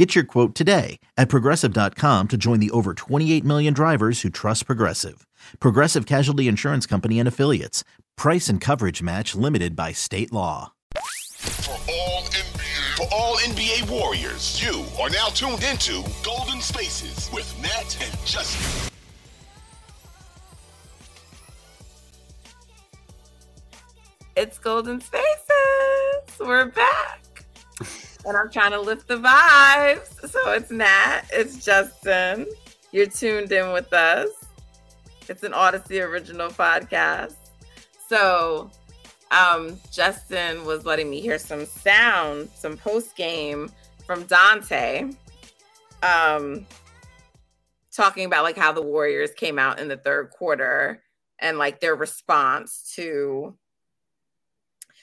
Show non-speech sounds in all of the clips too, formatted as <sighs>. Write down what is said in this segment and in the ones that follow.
Get your quote today at progressive.com to join the over 28 million drivers who trust Progressive. Progressive Casualty Insurance Company and Affiliates. Price and coverage match limited by state law. For all NBA, for all NBA Warriors, you are now tuned into Golden Spaces with Nat and Justin. It's Golden Spaces. We're back. <laughs> and I'm trying to lift the vibes. So it's Nat, it's Justin. You're tuned in with us. It's an Audacy original podcast. So um, Justin was letting me hear some sound, some post game from Donte, um, talking about like how the Warriors came out in the third quarter and like their response to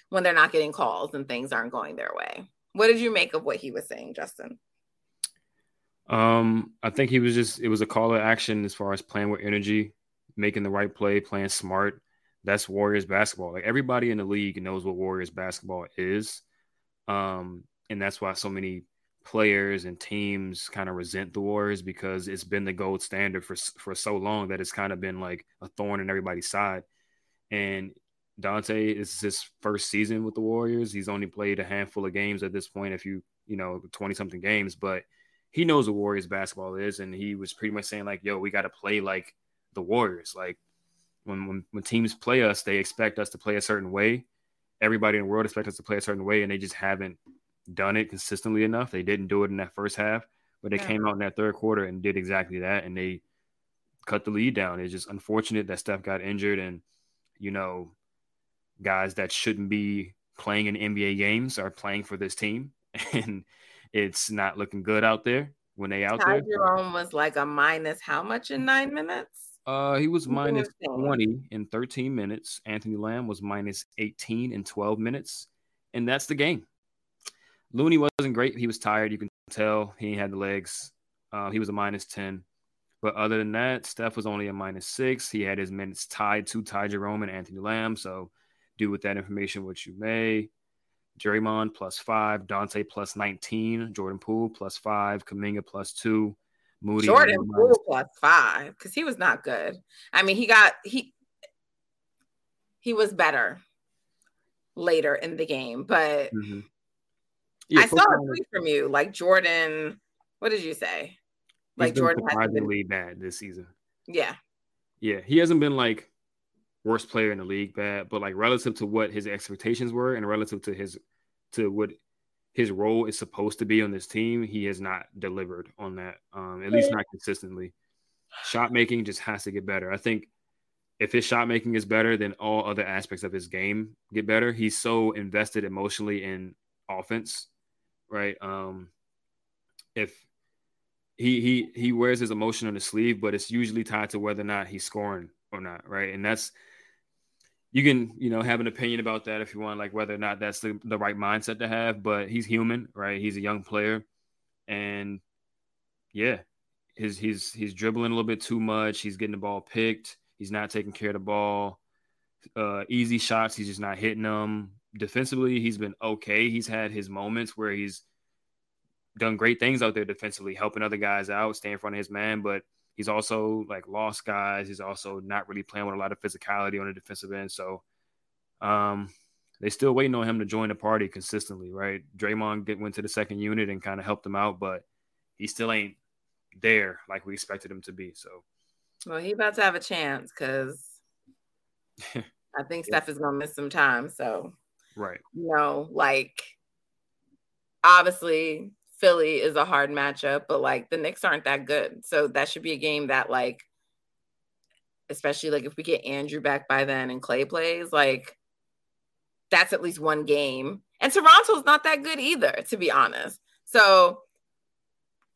when they're not getting calls and things aren't going their way. What did you make of what he was saying, Justin? Um, I think he was just it was a call to action as far as playing with energy, making the right play, playing smart. That's Warriors basketball. Like everybody in the league knows what Warriors basketball is. Um, and that's why so many players and teams kind of resent the Warriors because it's been the gold standard for for so long that it's kind of been like a thorn in everybody's side. And Donte is his first season with the Warriors. He's only played a handful of games at this point, if you you know twenty something games, but he knows what Warriors basketball is, and he was pretty much saying like, "Yo, we got to play like the Warriors. Like when, when when teams play us, they expect us to play a certain way. Everybody in the world expects us to play a certain way, and they just haven't done it consistently enough. They didn't do it in that first half, but they yeah. came out in that third quarter and did exactly that, and they cut the lead down. It's just unfortunate that Steph got injured, and you know guys that shouldn't be playing in NBA games are playing for this team, <laughs> and it's not looking good out there when they out Ty there. Jerome was like a minus how much in nine minutes? Uh, he was minus 20 in 13 minutes. Anthony Lamb was minus 18 in 12 minutes. And that's the game. Looney wasn't great. He was tired. You can tell he had the legs. Uh, he was a minus 10. But other than that, Steph was only a minus six. He had his minutes tied to Ty Jerome and Anthony Lamb. So do with that information what you may. Draymond plus five, Donte plus 19, Jordan Poole plus five, Kuminga plus two, Moody. Jordan Poole plus five, because he was not good. I mean, he got he he was better later in the game, but mm-hmm. yeah, I saw a tweet from you, like Jordan. What did you say? Like Jordan surprisingly been... bad this season. Yeah, yeah, he hasn't been like worst player in the league bad, but like relative to what his expectations were and relative to his to what his role is supposed to be on this team, he has not delivered on that. Um, at least not consistently. Shot making just has to get better. I think if his shot making is better, then all other aspects of his game get better. He's so invested emotionally in offense, right? Um, if he he he wears his emotion on his sleeve, but it's usually tied to whether or not he's scoring or not, right? And that's you can you know have an opinion about that if you want like whether or not that's the, the right mindset to have but he's human right? He's a young player. And yeah his he's he's dribbling a little bit too much. He's getting the ball picked. He's not taking care of the ball. Uh easy shots he's just not hitting them. Defensively he's been okay. He's had his moments where he's done great things out there defensively helping other guys out stay in front of his man but He's also like lost guys. He's also not really playing with a lot of physicality on the defensive end. So um, they still waiting on him to join the party consistently, right? Draymond get, went to the second unit and kind of helped him out, but he still ain't there like we expected him to be. So, well, he about to have a chance because <laughs> I think yeah. Steph is gonna miss some time. So, right, you know, like obviously Philly is a hard matchup, but like the Knicks aren't that good. So that should be a game that like especially like if we get Andrew back by then and Clay plays, like that's at least one game. And Toronto's not that good either, to be honest. So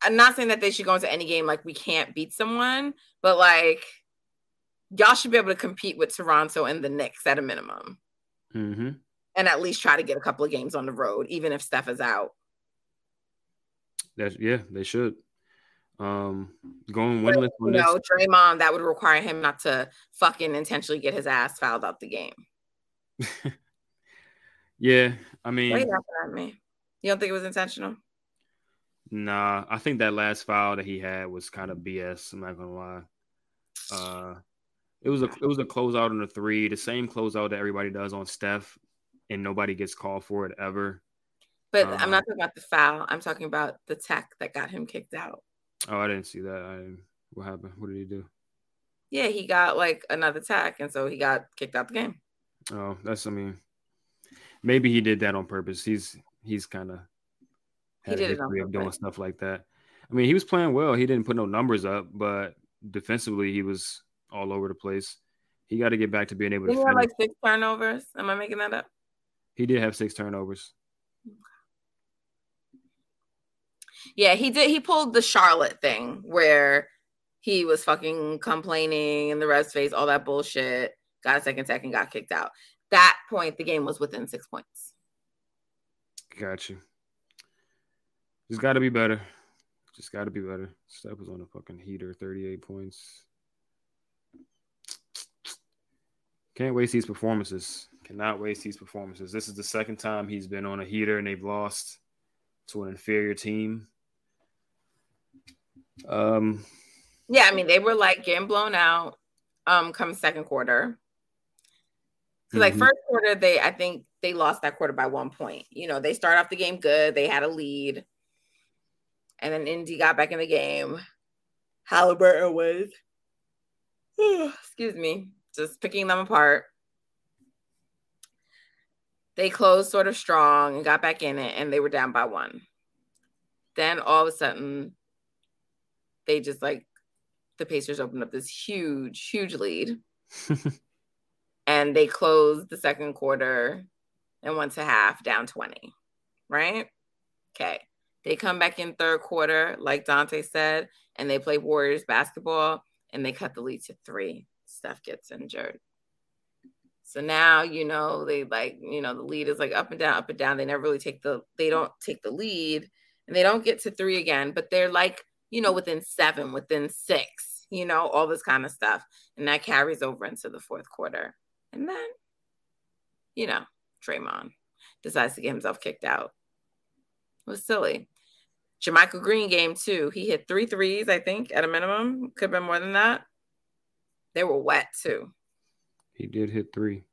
I'm not saying that they should go into any game like we can't beat someone, but like y'all should be able to compete with Toronto and the Knicks at a minimum. Mm-hmm. And at least try to get a couple of games on the road, even if Steph is out. That's yeah, they should. Um, going winless you on this. Draymond, that would require him not to fucking intentionally get his ass fouled out the game. <laughs> Yeah, I mean, are you at me? You don't think it was intentional? nah. I think that last foul that he had was kind of BS. I'm not gonna lie. Uh, it was a it was a closeout on the three, the same closeout that everybody does on Steph, and nobody gets called for it ever. But Uh, I'm not talking about the foul. I'm talking about the tech that got him kicked out. Oh, I didn't see that. I, what happened? What did he do? Yeah, he got like another tech, and so he got kicked out the game. Oh, that's. I mean, maybe he did that on purpose. He's he's kind of He had a did it on history of doing stuff like that. I mean, he was playing well. He didn't put no numbers up, but defensively, he was all over the place. He got to get back to being able to Didn't he have like six turnovers? Am I making that up? he did have six turnovers. Yeah, he did. He pulled the Charlotte thing where he was fucking complaining in the ref's face, all that bullshit. Got a second tech and got kicked out. That point, the game was within six points. Got you. Just got to be better. Just got to be better. Steph was on a fucking heater, 38 points. Can't waste these performances. Cannot waste these performances. This is the second time he's been on a heater and they've lost to an inferior team. Um, Yeah, I mean they were like getting blown out. Um, come second quarter. 'Cause, like Mhm. first quarter, they I think they lost that quarter by one point. You know, they start off the game good. They had a lead, and then Indy got back in the game. Haliburton was, <sighs> excuse me, just picking them apart. They closed sort of strong and got back in it, and they were down by one. Then all of a sudden, they just like the Pacers opened up this huge, huge lead <laughs> and they closed the second quarter and went to half down 20. Right? Okay. They come back in third quarter, like Donte said, and they play Warriors basketball and they cut the lead to three. Steph gets injured. So now, you know, they like, you know, the lead is like up and down, up and down. They never really take the, they don't take the lead and they don't get to three again, but they're like, you know, within seven, within six, you know, all this kind of stuff. And that carries over into the fourth quarter. And then, you know, Draymond decides to get himself kicked out. It was silly. JaMychal Green game too. He hit three threes, I think, at a minimum. Could have been more than that. They were wet too. he did hit three.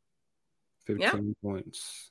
15 Yeah. points.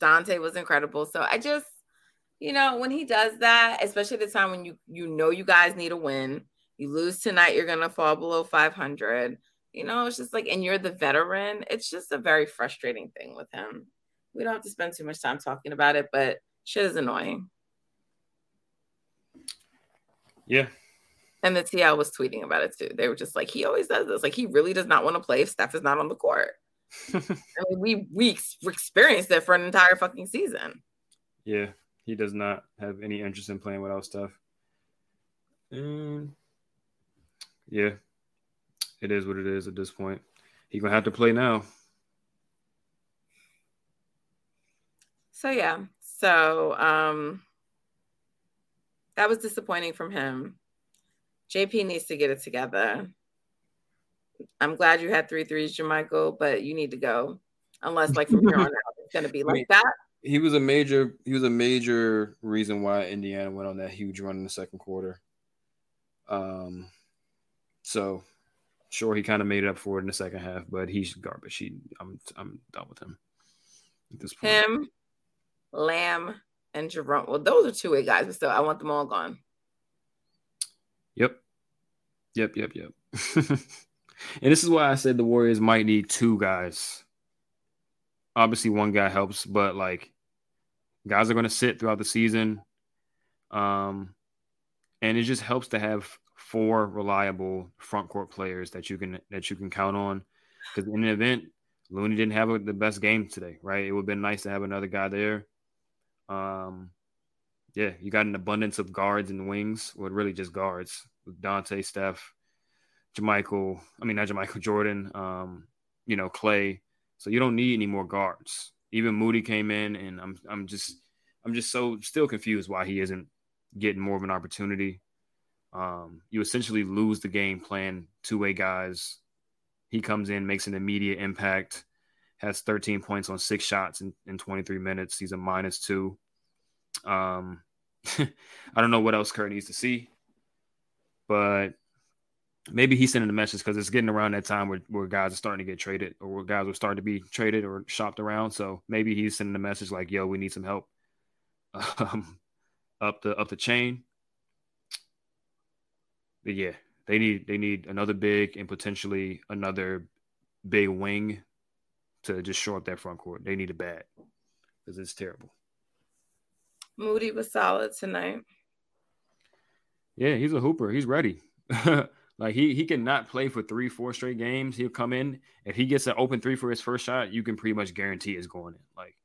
Donte was incredible. So I just, you know, when he does that, especially at the time when you you know you guys need a win, you lose tonight, you're gonna fall below 500. You know, it's just like, and you're the veteran. It's just a very frustrating thing with him. We don't have to spend too much time talking about it, but shit is annoying. Yeah. And the TL was tweeting about it too. They were just like, he always does this. Like, he really does not want to play if Steph is not on the court. I mean, we we experienced it for an entire fucking season. Yeah, he does not have any interest in playing without Steph. And yeah, it is what it is at this point. He gonna have to play now. So yeah, so um, that was disappointing from him. JP needs to get it together. I'm glad you had three threes, JaMychal, but you need to go. Unless, like from <laughs> here on out, it's gonna be like that. He was a major. He was a major reason why Indiana went on that huge run in the second quarter. Um, so sure he kind of made it up for it in the second half, but he's garbage. He, I'm, I'm done with him at this point. Him, Lamb, and Jerome. Well, those are two way guys, but still, I want them all gone. Yep. Yep. Yep. Yep. <laughs> and this is why I said the Warriors might need two guys. Obviously, one guy helps, but like guys are going to sit throughout the season. Um, and it just helps to have four reliable front court players that you can that you can count on. Because in an event, Looney didn't have the best game today, right? It would have been nice to have another guy there. Um, yeah, you got an abundance of guards and wings, well, really just guards Donte, Steph, JaMychal. I mean, not JaMychal Jordan. Um, you know, Clay. So you don't need any more guards. Even Moody came in, and I'm I'm just I'm just so still confused why he isn't getting more of an opportunity. Um, you essentially lose the game playing two way guys. He comes in, makes an immediate impact, has 13 points on six shots in, in 23 minutes. He's a minus two. Um, <laughs> I don't know what else Kerr needs to see, but maybe he's sending a message because it's getting around that time where, where guys are starting to get traded or where guys are starting to be traded or shopped around. So maybe he's sending a message like, yo, we need some help <laughs> um, up the up the chain. But yeah, they need they need another big and potentially another big wing to just shore up that front court. They need a bad because it's terrible. Moody was solid tonight. Yeah, he's a hooper. He's ready. <laughs> like he he can not play for three, four straight games. He'll come in. If he gets an open three for his first shot, you can pretty much guarantee it's going in. Like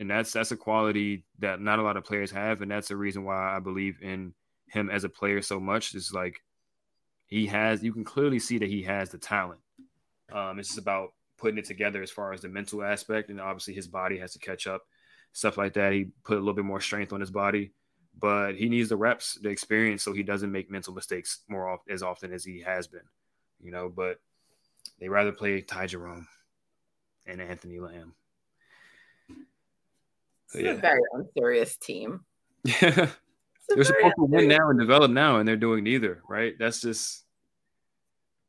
and that's that's a quality that not a lot of players have, and that's the reason why I believe in him as a player so much. Is like he has you can clearly see that he has the talent. Um, it's just about putting it together as far as the mental aspect, and obviously his body has to catch up stuff like that. He put a little bit more strength on his body, but he needs the reps, the experience, so he doesn't make mental mistakes more off, as often as he has been. You know, but they rather play Ty Jerome and Anthony Lamb. It's yeah. a very unserious team. <laughs> Yeah. They're supposed to win now and develop now, and they're doing neither, right? That's just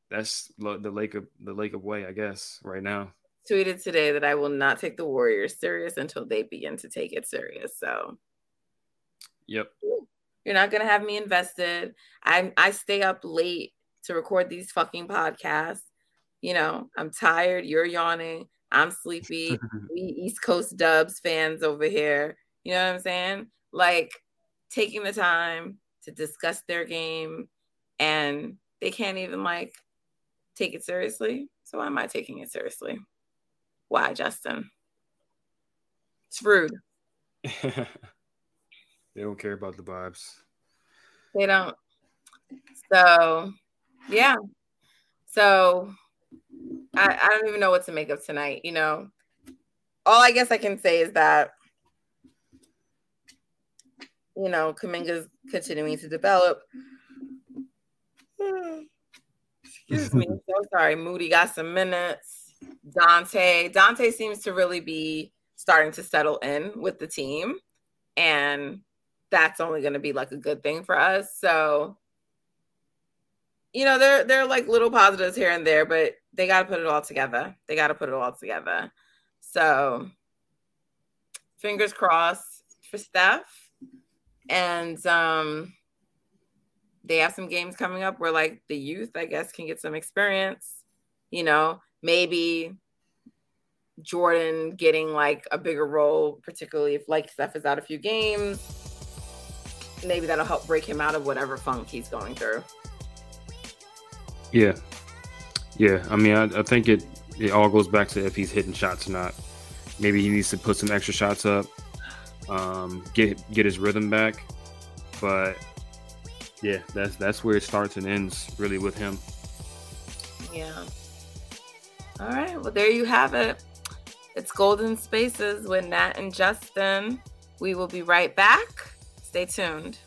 that's the Lacob the Lacob way, I guess, right now tweeted today that I will not take the Warriors serious until they begin to take it serious. So, yep. You're not going to have me invested. I I stay up late to record these fucking podcasts. You know, I'm tired, you're yawning, I'm sleepy. <laughs> we East Coast Dubs fans over here. You know what I'm saying? Like taking the time to discuss their game and they can't even like take it seriously. So why am I taking it seriously? Why, Justin? It's rude. <laughs> they don't care about the vibes. They don't. So, yeah. So, I, I don't even know what to make of tonight. You know, all I guess I can say is that, you know, Kuminga's continuing to develop. Excuse me. <laughs> So sorry. Moody got some minutes. Donte, Donte seems to really be starting to settle in with the team. And that's only going to be like a good thing for us. So, you know, there there are like little positives here and there, but they got to put it all together. They got to put it all together. So, fingers crossed for Steph. And um they have some games coming up where like the youth, I guess, can get some experience. You know, maybe Jordan getting like a bigger role, particularly if like Steph is out a few games. Maybe that'll help break him out of whatever funk he's going through. Yeah. Yeah. I mean, I, I think it, it all goes back to if he's hitting shots or not. Maybe he needs to put some extra shots up, um, get get his rhythm back. But yeah, that's that's where it starts and ends really with him. Yeah. All right. Well, there you have it. It's Golden Spaces with Nat and Justin. We will be right back. Stay tuned.